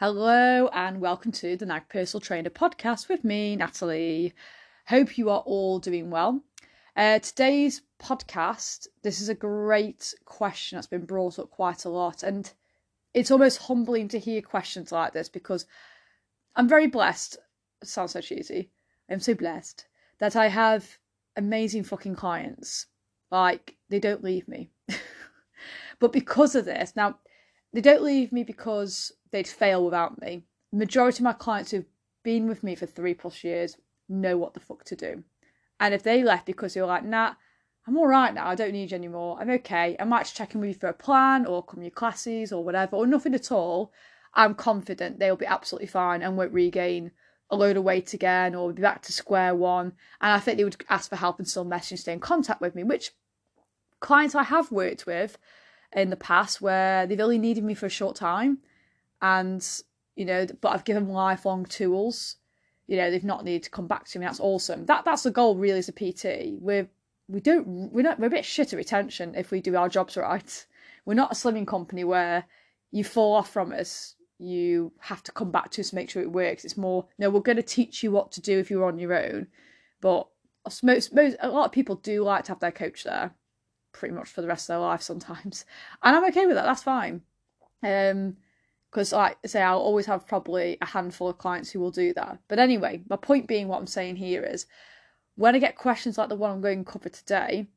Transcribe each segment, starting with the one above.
Hello and welcome to the Nag Personal Trainer podcast with me, Natalie. Hope you are all doing well. Uh, today's podcast, this is a great question that's been brought up quite a lot, and it's almost humbling to hear questions like this because I'm very blessed. It sounds so cheesy. I'm so blessed that I have amazing fucking clients. Like, they don't leave me. but because of this, now, they don't leave me because they'd fail without me. Majority of my clients who've been with me for three plus years know what the fuck to do. And if they left because they were like, nah, I'm all right now, I don't need you anymore, I'm okay, I might just check in with you for a plan or come your classes or whatever, or nothing at all, I'm confident they'll be absolutely fine and won't regain a load of weight again or be back to square one. And I think they would ask for help and still message and stay in contact with me, which clients I have worked with in the past where they've only needed me for a short time and you know but I've given lifelong tools. You know they've not needed to come back to me. That's awesome. That that's the goal really as a pt we're we don't we're not we're a bit shit at retention if we do our jobs right. We're not a slimming company where you fall off from us you have to come back to us to make sure it works. It's more no we're going to teach you what to do if you're on your own. But most, most a lot of people do like to have their coach there pretty much for the rest of their life sometimes. And i'm okay with that. That's fine. Um because like I say I'll always have probably a handful of clients who will do that. But anyway, my point being what I'm saying here is when I get questions like the one I'm going to cover today,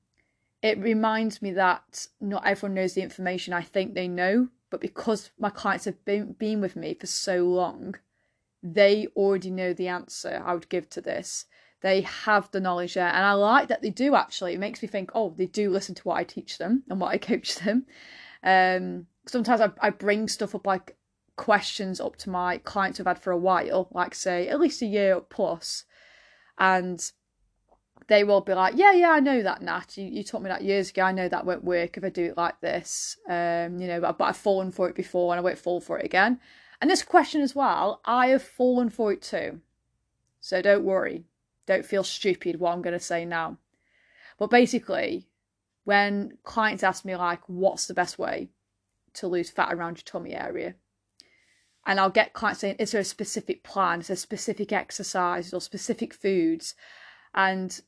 it reminds me that not everyone knows the information I think they know, but because my clients have been been with me for so long, they already know the answer I would give to this. They have the knowledge there, and I like that they do actually. It makes me think, oh, they do listen to what I teach them and what I coach them. Um, sometimes I, I bring stuff up like questions up to my clients I've had for a while, like say at least a year plus, and they will be like, "Yeah, yeah, I know that, Nat. You, you taught me that years ago. I know that won't work if I do it like this. Um, you know, but, but I've fallen for it before, and I won't fall for it again." And this question as well, I have fallen for it too. So don't worry, don't feel stupid. What I'm going to say now, but basically, when clients ask me like, "What's the best way to lose fat around your tummy area?" And I'll get clients saying, is there a specific plan? Is there specific exercises or specific foods? And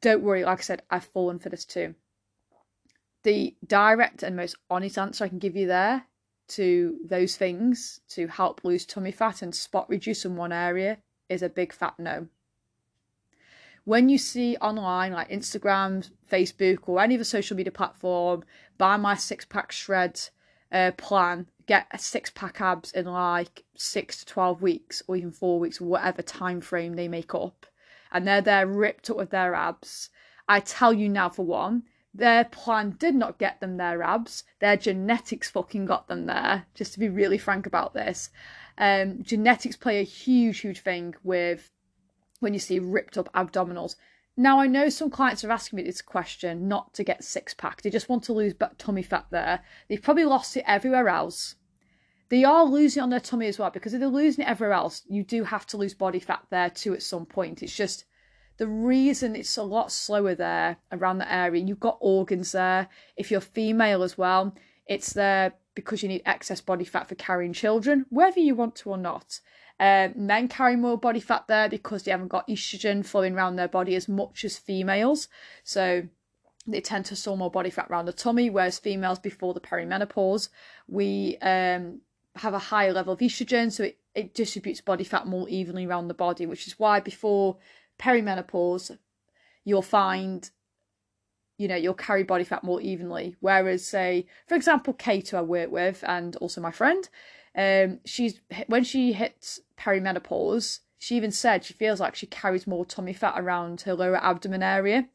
don't worry, like I said, I've fallen for this too. The direct and most honest answer I can give you there to those things to help lose tummy fat and spot reduce in one area is a big fat no. When you see online, like Instagram, Facebook, or any other social media platform, buy my six pack shred uh, plan get a six pack abs in like six to 12 weeks or even four weeks, whatever time frame they make up, and they're there ripped up with their abs, I tell you now for one, their plan did not get them their abs. Their genetics fucking got them there. Just to be really frank about this, um, genetics play a huge, huge thing with when you see ripped up abdominals. Now, I know some clients are asking me this question not to get six pack. They just want to lose tummy fat there. They've probably lost it everywhere else. They are losing it on their tummy as well because if they're losing it everywhere else, you do have to lose body fat there too at some point. It's just the reason it's a lot slower there around the area. You've got organs there. If you're female as well, it's there because you need excess body fat for carrying children, whether you want to or not. Uh, men carry more body fat there because they haven't got estrogen flowing around their body as much as females. So they tend to store more body fat around the tummy, whereas females before the perimenopause, we um, have a higher level of estrogen, so it, it distributes body fat more evenly around the body, which is why before perimenopause, you'll find you know you'll carry body fat more evenly whereas say for example kate who i work with and also my friend um, she's when she hits perimenopause, she even said she feels like she carries more tummy fat around her lower abdomen area.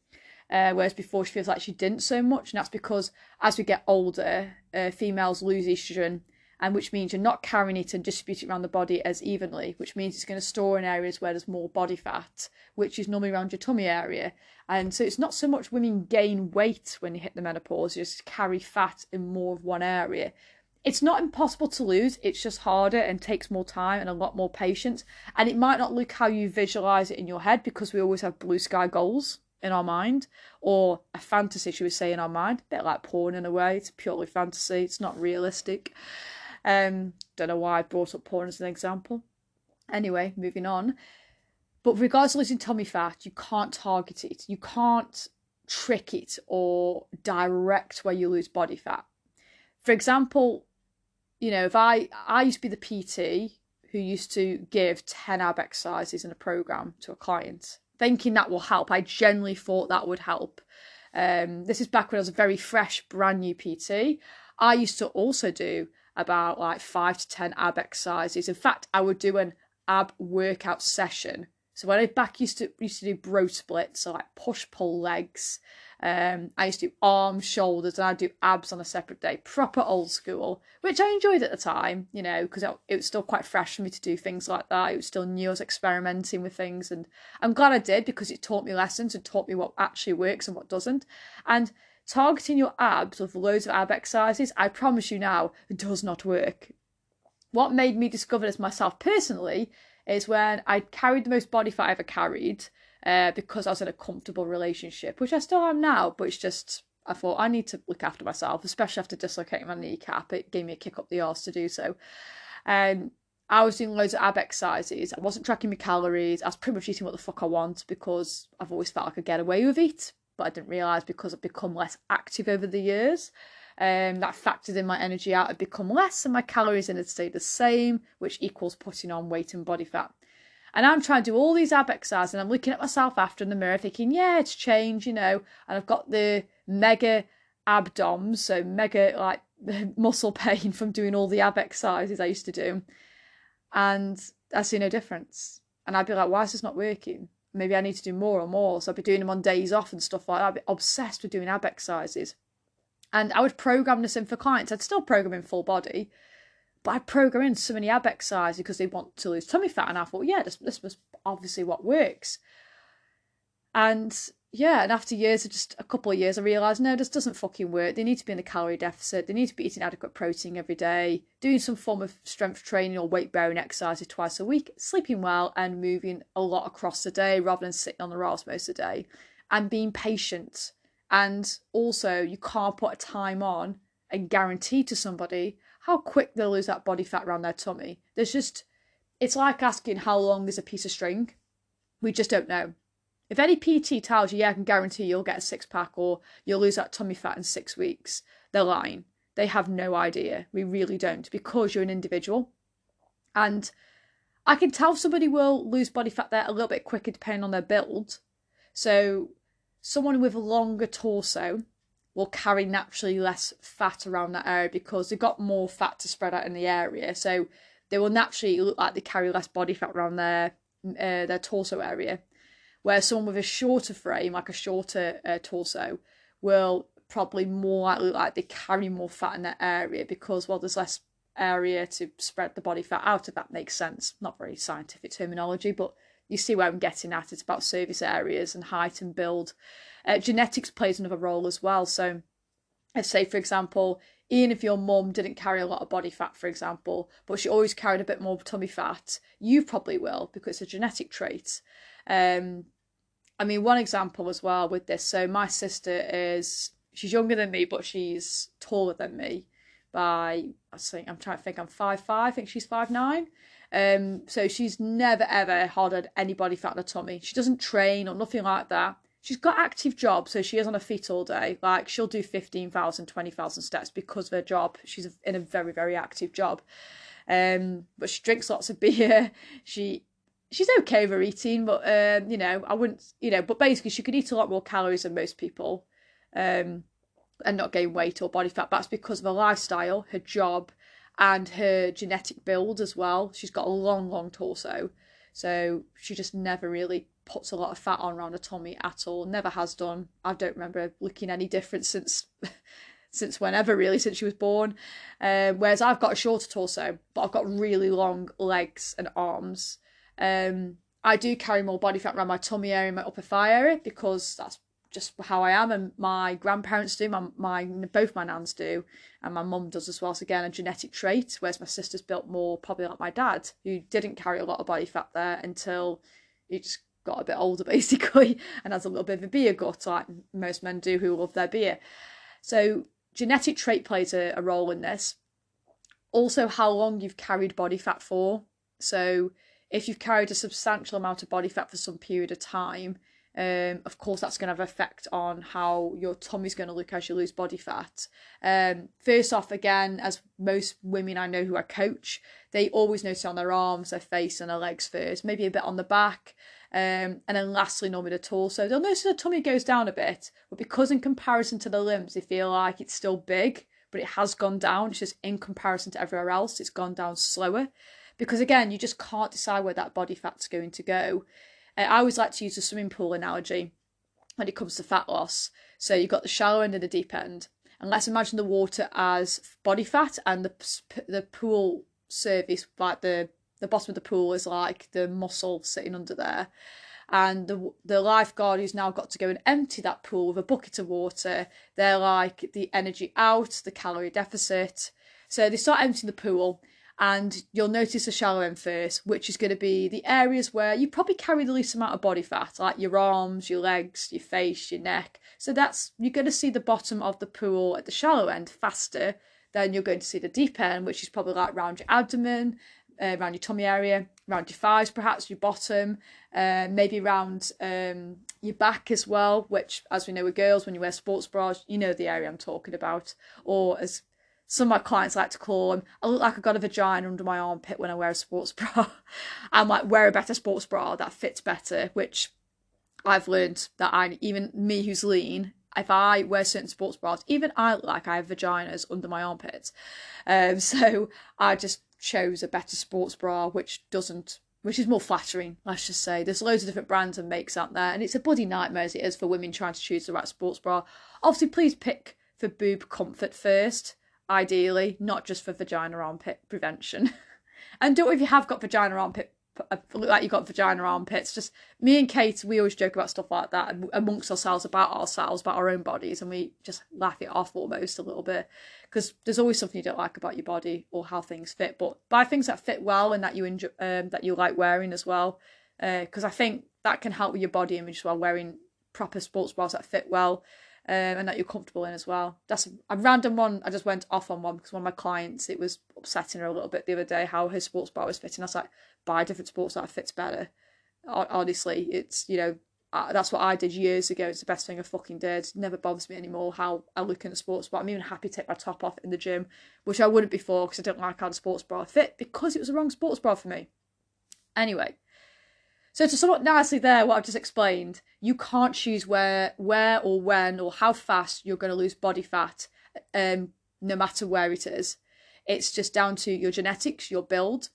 Uh, whereas before she feels like she didn't so much, and that's because as we get older, uh, females lose estrogen, and which means you're not carrying it and distributing it around the body as evenly, which means it's going to store in areas where there's more body fat, which is normally around your tummy area. And so it's not so much women gain weight when you hit the menopause, you just carry fat in more of one area, it's not impossible to lose, it's just harder and takes more time and a lot more patience. And it might not look how you visualize it in your head because we always have blue sky goals in our mind or a fantasy, should we say, in our mind. A bit like porn in a way, it's purely fantasy, it's not realistic. Um, don't know why I brought up porn as an example. Anyway, moving on. But regards to losing tummy fat, you can't target it. You can't trick it or direct where you lose body fat. For example, you know, if I I used to be the PT who used to give 10 ab exercises in a program to a client, thinking that will help. I generally thought that would help. Um, this is back when I was a very fresh, brand new PT. I used to also do about like five to 10 ab exercises. In fact, I would do an ab workout session. So when I back used to used to do bro splits, so like push pull legs, um, I used to do arms, shoulders, and I'd do abs on a separate day, proper old school, which I enjoyed at the time, you know, because it was still quite fresh for me to do things like that. It was still new, I was experimenting with things, and I'm glad I did because it taught me lessons and taught me what actually works and what doesn't. And targeting your abs with loads of ab exercises, I promise you now, does not work. What made me discover this myself personally is when I carried the most body fat I ever carried uh, because I was in a comfortable relationship, which I still am now, but it's just I thought I need to look after myself, especially after dislocating my kneecap. It gave me a kick up the arse to do so. And um, I was doing loads of ab exercises. I wasn't tracking my calories. I was pretty much eating what the fuck I want because I've always felt I could get away with it, but I didn't realise because I've become less active over the years. Um, that factored in my energy out had become less and my calories in had stayed the same, which equals putting on weight and body fat. And I'm trying to do all these ab exercises and I'm looking at myself after in the mirror thinking, yeah, it's changed, you know. And I've got the mega ab DOMS, so mega like muscle pain from doing all the ab exercises I used to do. And I see no difference. And I'd be like, why is this not working? Maybe I need to do more or more. So I'd be doing them on days off and stuff like that. I'd be obsessed with doing ab exercises. And I would program this in for clients. I'd still program in full body, but I'd program in so many ab exercises because they want to lose tummy fat, and I thought, yeah, this this was obviously what works. And yeah, and after years of just a couple of years, I realised no, this doesn't fucking work. They need to be in a calorie deficit. They need to be eating adequate protein every day, doing some form of strength training or weight bearing exercises twice a week, sleeping well, and moving a lot across the day rather than sitting on the rails most of the day, and being patient. And also, you can't put a time on and guarantee to somebody how quick they'll lose that body fat around their tummy. There's just, it's like asking how long is a piece of string. We just don't know. If any PT tells you, yeah, I can guarantee you'll get a six pack or you'll lose that tummy fat in six weeks, they're lying. They have no idea. We really don't because you're an individual. And I can tell somebody will lose body fat there a little bit quicker depending on their build. So, someone with a longer torso will carry naturally less fat around that area because they've got more fat to spread out in the area. So they will naturally look like they carry less body fat around their uh, their torso area. Where someone with a shorter frame, like a shorter uh, torso, will probably more likely look like they carry more fat in that area because well, there's less area to spread the body fat out. If that makes sense, not very scientific terminology, but you see where I'm getting at. It's about surface areas and height and build. Uh, genetics plays another role as well. So, let's say, for example, even if your mum didn't carry a lot of body fat, for example, but she always carried a bit more tummy fat, you probably will because it's a genetic trait. Um, I mean, one example as well with this. So, my sister is she's younger than me, but she's taller than me by I think I'm trying to think I'm five five. I think she's five nine. Um, so she's never ever had any body fat in her tummy. She doesn't train or nothing like that she's got active job, so she is on her feet all day. Like she'll do 15,000, 20,000 steps because of her job. She's in a very, very active job. Um, but she drinks lots of beer. She she's okay with her eating, but um, you know, I wouldn't, you know, but basically she could eat a lot more calories than most people, um, and not gain weight or body fat. But That's because of her lifestyle, her job, and her genetic build as well. She's got a long, long torso, so she just never really puts a lot of fat on around her tummy at all. Never has done. I don't remember looking any different since since whenever really since she was born. Um, whereas I've got a shorter torso, but I've got really long legs and arms. Um, I do carry more body fat around my tummy area, my upper thigh area, because that's just how I am, and my grandparents do. My my both my nans do, and my mum does as well. So again, a genetic trait. Whereas my sister's built more, probably like my dad, who didn't carry a lot of body fat there until he just got a bit older basically and has a little bit of a beer gut like most men do who love their beer. So genetic trait plays a, a role in this. also how long you've carried body fat for. So if you've carried a substantial amount of body fat for some period of time, um, of course, that's going to have effect on how your tummy's going to look as you lose body fat. Um, first off, again, as most women I know who I coach, they always notice on their arms, their face, and their legs first, maybe a bit on the back. Um, and then lastly, normally the torso. They'll notice the tummy goes down a bit, but because in comparison to the limbs, they feel like it's still big, but it has gone down. It's just in comparison to everywhere else, it's gone down slower. Because again, you just can't decide where that body fat's going to go. Uh, I always like to use the swimming pool analogy when it comes to fat loss. So you've got the shallow end and the deep end. And let's imagine the water as body fat and the the pool surface, like the, the bottom of the pool, is like the muscle sitting under there. And the the lifeguard who's now got to go and empty that pool with a bucket of water, they're like the energy out, the calorie deficit. So they start emptying the pool and you'll notice the shallow end first, which is going to be the areas where you probably carry the least amount of body fat, like your arms, your legs, your face, your neck. So that's you're going to see the bottom of the pool at the shallow end faster than you're going to see the deep end, which is probably like around your abdomen, uh, around your tummy area, around your thighs, perhaps your bottom, uh, maybe around um, your back as well. Which, as we know with girls, when you wear sports bras, you know the area I'm talking about, or as some of my clients like to call them. I look like I've got a vagina under my armpit when I wear a sports bra. I'm like, wear a better sports bra that fits better, which I've learned that I, even me who's lean, if I wear certain sports bras, even I look like I have vaginas under my armpits. Um, so I just chose a better sports bra, which doesn't, which is more flattering, let's just say. There's loads of different brands and makes out there, and it's a bloody nightmare as it is for women trying to choose the right sports bra. Obviously, please pick for boob comfort first ideally, not just for vagina armpit prevention. and don't if you have got vagina armpit uh, look like you've got vagina armpits. Just me and Kate, we always joke about stuff like that amongst ourselves about ourselves, about our own bodies, and we just laugh it off almost a little bit because there's always something you don't like about your body or how things fit. But buy things that fit well and that you enjoy, um, that you like wearing as well, because uh, I think that can help with your body image as well. Wearing proper sports bras that fit well um, and that you're comfortable in as well. That's a random one. I just went off on one because one of my clients, it was upsetting her a little bit the other day how her sports bra was fitting. I was like, buy a different sports that fits better. Honestly, it's, you know, that's what I did years ago. It's the best thing I fucking did. It never bothers me anymore how I look in a sports bra. I'm even happy to take my top off in the gym, which I wouldn't before because I don't like how the sports bra fit because it was the wrong sports bra for me. Anyway, so to sum up nicely there, what I've just explained, you can't choose where, where or when or how fast you're going to lose body fat, um, no matter where it is. It's just down to your genetics, your build,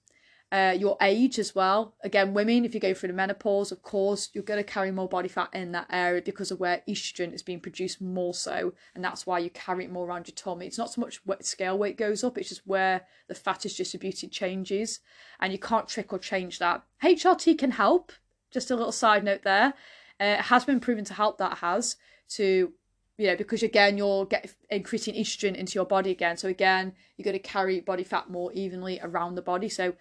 uh, your age as well. Again, women, if you go through the menopause, of course, you're going to carry more body fat in that area because of where estrogen is being produced more so, and that's why you carry it more around your tummy. It's not so much what scale weight goes up; it's just where the fat is distributed changes, and you can't trick or change that. HRT can help. Just a little side note there. Uh, it has been proven to help. That has to you know, because again, you're get, increasing estrogen into your body again. So again, you're going to carry body fat more evenly around the body. So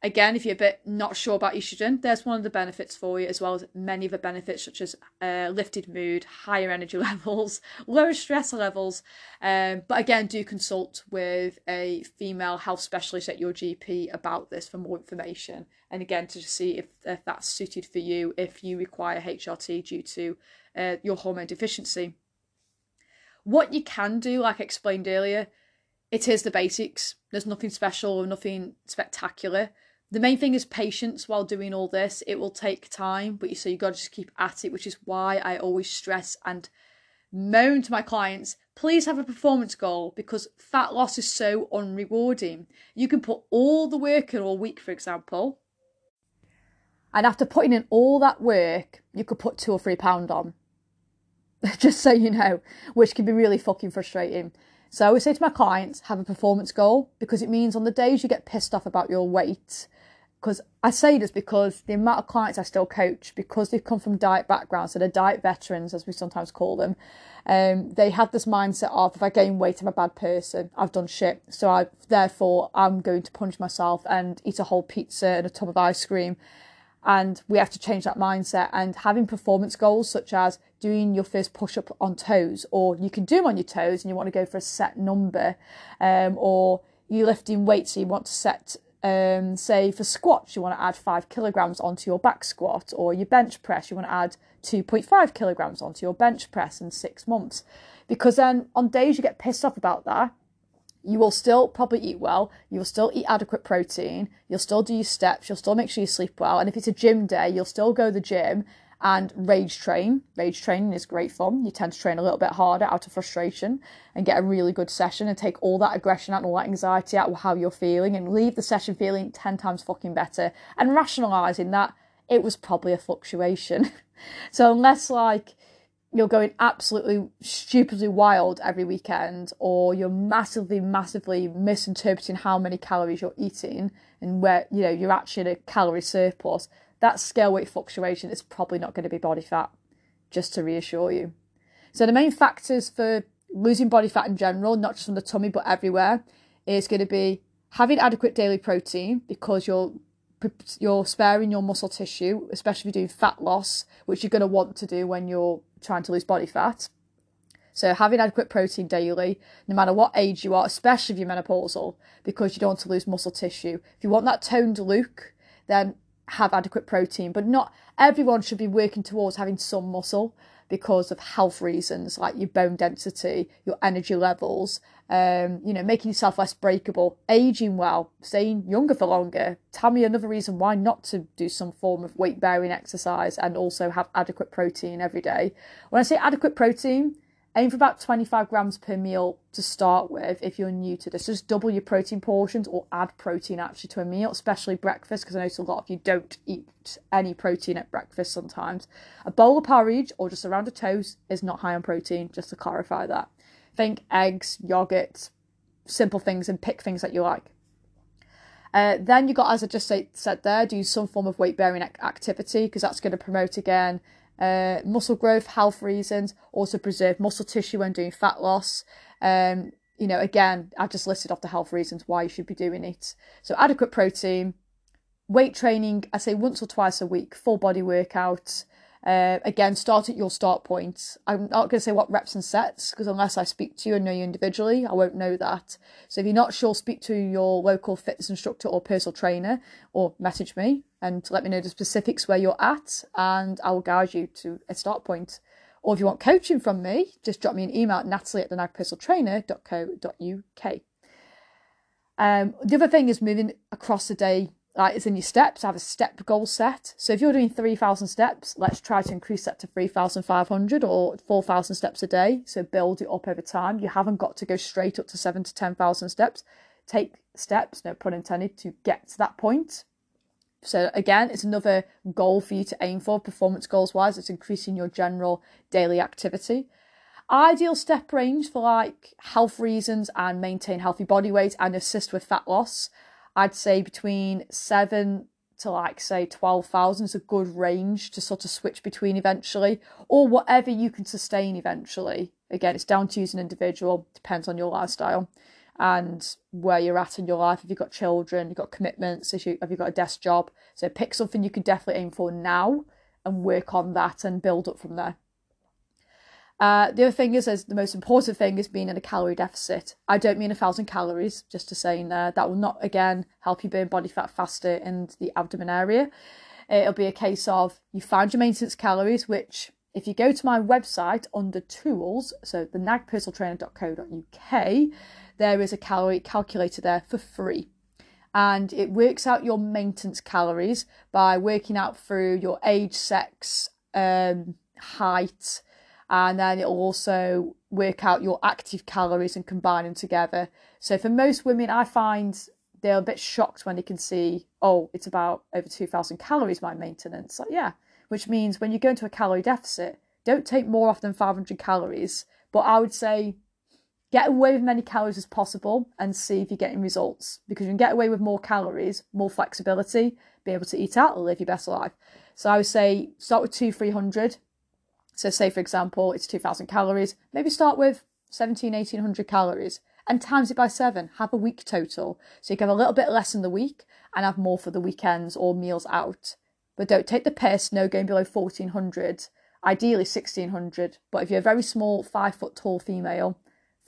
Again, if you're a bit not sure about estrogen, there's one of the benefits for you, as well as many of the benefits such as uh, lifted mood, higher energy levels, lower stress levels. Um, but again, do consult with a female health specialist at your GP about this for more information. And again, to see if, if that's suited for you, if you require HRT due to uh, your hormone deficiency. What you can do, like I explained earlier, it is the basics. There's nothing special or nothing spectacular the main thing is patience while doing all this. It will take time, but you so you got to just keep at it, which is why I always stress and moan to my clients please have a performance goal because fat loss is so unrewarding. You can put all the work in all week, for example, and after putting in all that work, you could put two or three pound on. Just so you know, which can be really fucking frustrating. So I always say to my clients, have a performance goal because it means on the days you get pissed off about your weight, because I say this because the amount of clients I still coach, because they've come from diet backgrounds, so they're diet veterans, as we sometimes call them, um, they have this mindset of if I gain weight, I'm a bad person, I've done shit, so I therefore I'm going to punch myself and eat a whole pizza and a tub of ice cream. And we have to change that mindset. And having performance goals such as doing your first push up on toes, or you can do them on your toes and you want to go for a set number, um, or you're lifting weights, so you want to set, um, say for squats, you want to add five kilograms onto your back squat, or your bench press, you want to add 2.5 kilograms onto your bench press in six months. Because then on days you get pissed off about that, you will still probably eat well, you will still eat adequate protein, you'll still do your steps, you'll still make sure you sleep well, and if it's a gym day, you'll still go to the gym and rage train. Rage training is great fun. You tend to train a little bit harder out of frustration and get a really good session and take all that aggression out and all that anxiety out of how you're feeling and leave the session feeling 10 times fucking better and rationalizing that it was probably a fluctuation. so unless like you're going absolutely stupidly wild every weekend or you're massively massively misinterpreting how many calories you're eating and where you know you're actually in a calorie surplus that scale weight fluctuation is probably not going to be body fat, just to reassure you. So, the main factors for losing body fat in general, not just from the tummy but everywhere, is going to be having adequate daily protein because you're you're sparing your muscle tissue, especially if you're doing fat loss, which you're going to want to do when you're trying to lose body fat. So having adequate protein daily, no matter what age you are, especially if you're menopausal, because you don't want to lose muscle tissue. If you want that toned look, then have adequate protein, but not everyone should be working towards having some muscle because of health reasons like your bone density, your energy levels, um, you know, making yourself less breakable, aging well, staying younger for longer. Tell me another reason why not to do some form of weight bearing exercise and also have adequate protein every day. When I say adequate protein, Aim for about 25 grams per meal to start with if you're new to this. Just double your protein portions or add protein actually to a meal, especially breakfast, because I know a lot of you don't eat any protein at breakfast sometimes. A bowl of porridge or just a round of toast is not high on protein, just to clarify that. Think eggs, yogurt, simple things, and pick things that you like. Uh, then you got, as I just say, said there, do some form of weight bearing activity because that's going to promote again uh, muscle growth, health reasons, also preserve muscle tissue when doing fat loss. Um, you know, again, I've just listed off the health reasons why you should be doing it. So, adequate protein, weight training, I say once or twice a week, full body workout, uh, again, start at your start point. I'm not going to say what reps and sets because unless I speak to you and know you individually, I won't know that. So if you're not sure, speak to your local fitness instructor or personal trainer or message me and let me know the specifics where you're at and I will guide you to a start point. Or if you want coaching from me, just drop me an email at natalie at thenagpersonaltrainer.co.uk. Um, the other thing is moving across the day like it's in your steps, I have a step goal set. So if you're doing 3,000 steps, let's try to increase that to 3,500 or 4,000 steps a day. So build it up over time. You haven't got to go straight up to seven to 10,000 steps. Take steps, no pun intended, to get to that point. So again, it's another goal for you to aim for, performance goals wise. It's increasing your general daily activity. Ideal step range for like health reasons and maintain healthy body weight and assist with fat loss. I'd say between seven to like say 12,000 is a good range to sort of switch between eventually, or whatever you can sustain eventually. Again, it's down to you as an individual, depends on your lifestyle and where you're at in your life. If you've got children, you've got commitments, if you, have you got a desk job. So pick something you can definitely aim for now and work on that and build up from there. Uh, the other thing is, is the most important thing is being in a calorie deficit. I don't mean a thousand calories, just to say in there. That will not again help you burn body fat faster in the abdomen area. It'll be a case of you find your maintenance calories, which if you go to my website under tools, so the nagpersonaltrainer.co.uk, there is a calorie calculator there for free. And it works out your maintenance calories by working out through your age, sex, um, height, and then it'll also work out your active calories and combine them together. So for most women, I find they're a bit shocked when they can see, oh, it's about over 2,000 calories, my maintenance. Like, yeah, which means when you go into a calorie deficit, don't take more off than 500 calories. But I would say get away with many calories as possible and see if you're getting results because you can get away with more calories, more flexibility, be able to eat out live your best life. So I would say start with two, 300, so say for example, it's 2000 calories, maybe start with 17, 1800 calories and times it by seven, have a week total. So you can have a little bit less in the week and have more for the weekends or meals out. But don't take the piss, no going below 1400, ideally 1600. But if you're a very small, five foot tall female,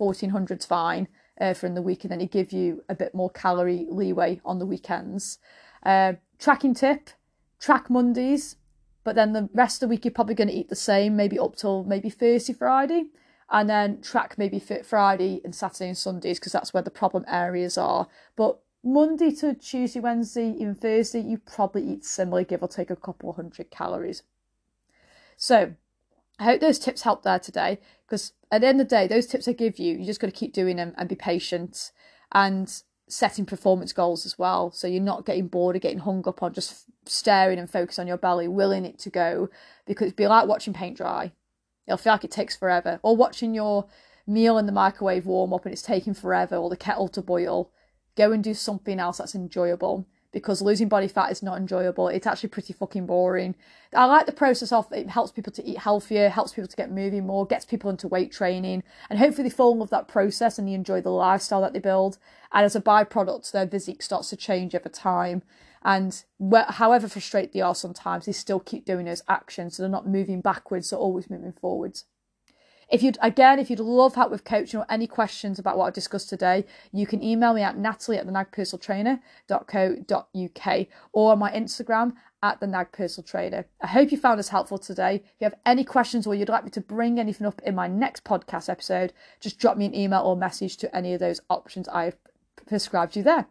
1400's fine. uh, for in the week, and then it give you a bit more calorie leeway on the weekends. Uh, tracking tip: track Mondays, but then the rest of the week you're probably going to eat the same, maybe up till maybe Thursday, Friday, and then track maybe Fit Friday and Saturday and Sundays because that's where the problem areas are. But Monday to Tuesday, Wednesday, even Thursday, you probably eat similar, give or take a couple hundred calories. So I hope those tips help there today because at the end of the day, those tips I give you, you just got to keep doing them and be patient and setting performance goals as well. So you're not getting bored or getting hung up on just staring and focus on your belly, willing it to go because it'd be like watching paint dry. It'll feel like it takes forever. Or watching your meal in the microwave warm up and it's taking forever or the kettle to boil go and do something else that's enjoyable because losing body fat is not enjoyable. It's actually pretty fucking boring. I like the process of it helps people to eat healthier, helps people to get moving more, gets people into weight training, and hopefully they fall in love that process and they enjoy the lifestyle that they build. And as a byproduct, their physique starts to change over time. And however frustrated they are sometimes, they still keep doing those actions, so they're not moving backwards, they're always moving forwards. If you'd again, if you'd love help with coaching or any questions about what I discussed today, you can email me at natalie at the nagpersonaltrainer.co.uk or on my Instagram at the Nag Personal Trainer. I hope you found this helpful today. If you have any questions or you'd like me to bring anything up in my next podcast episode, just drop me an email or message to any of those options I've prescribed you there.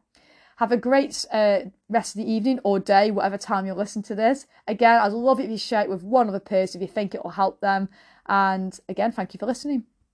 Have a great uh, rest of the evening or day, whatever time you'll listen to this. Again, I'd love it if you share it with one other person if you think it will help them. And again, thank you for listening.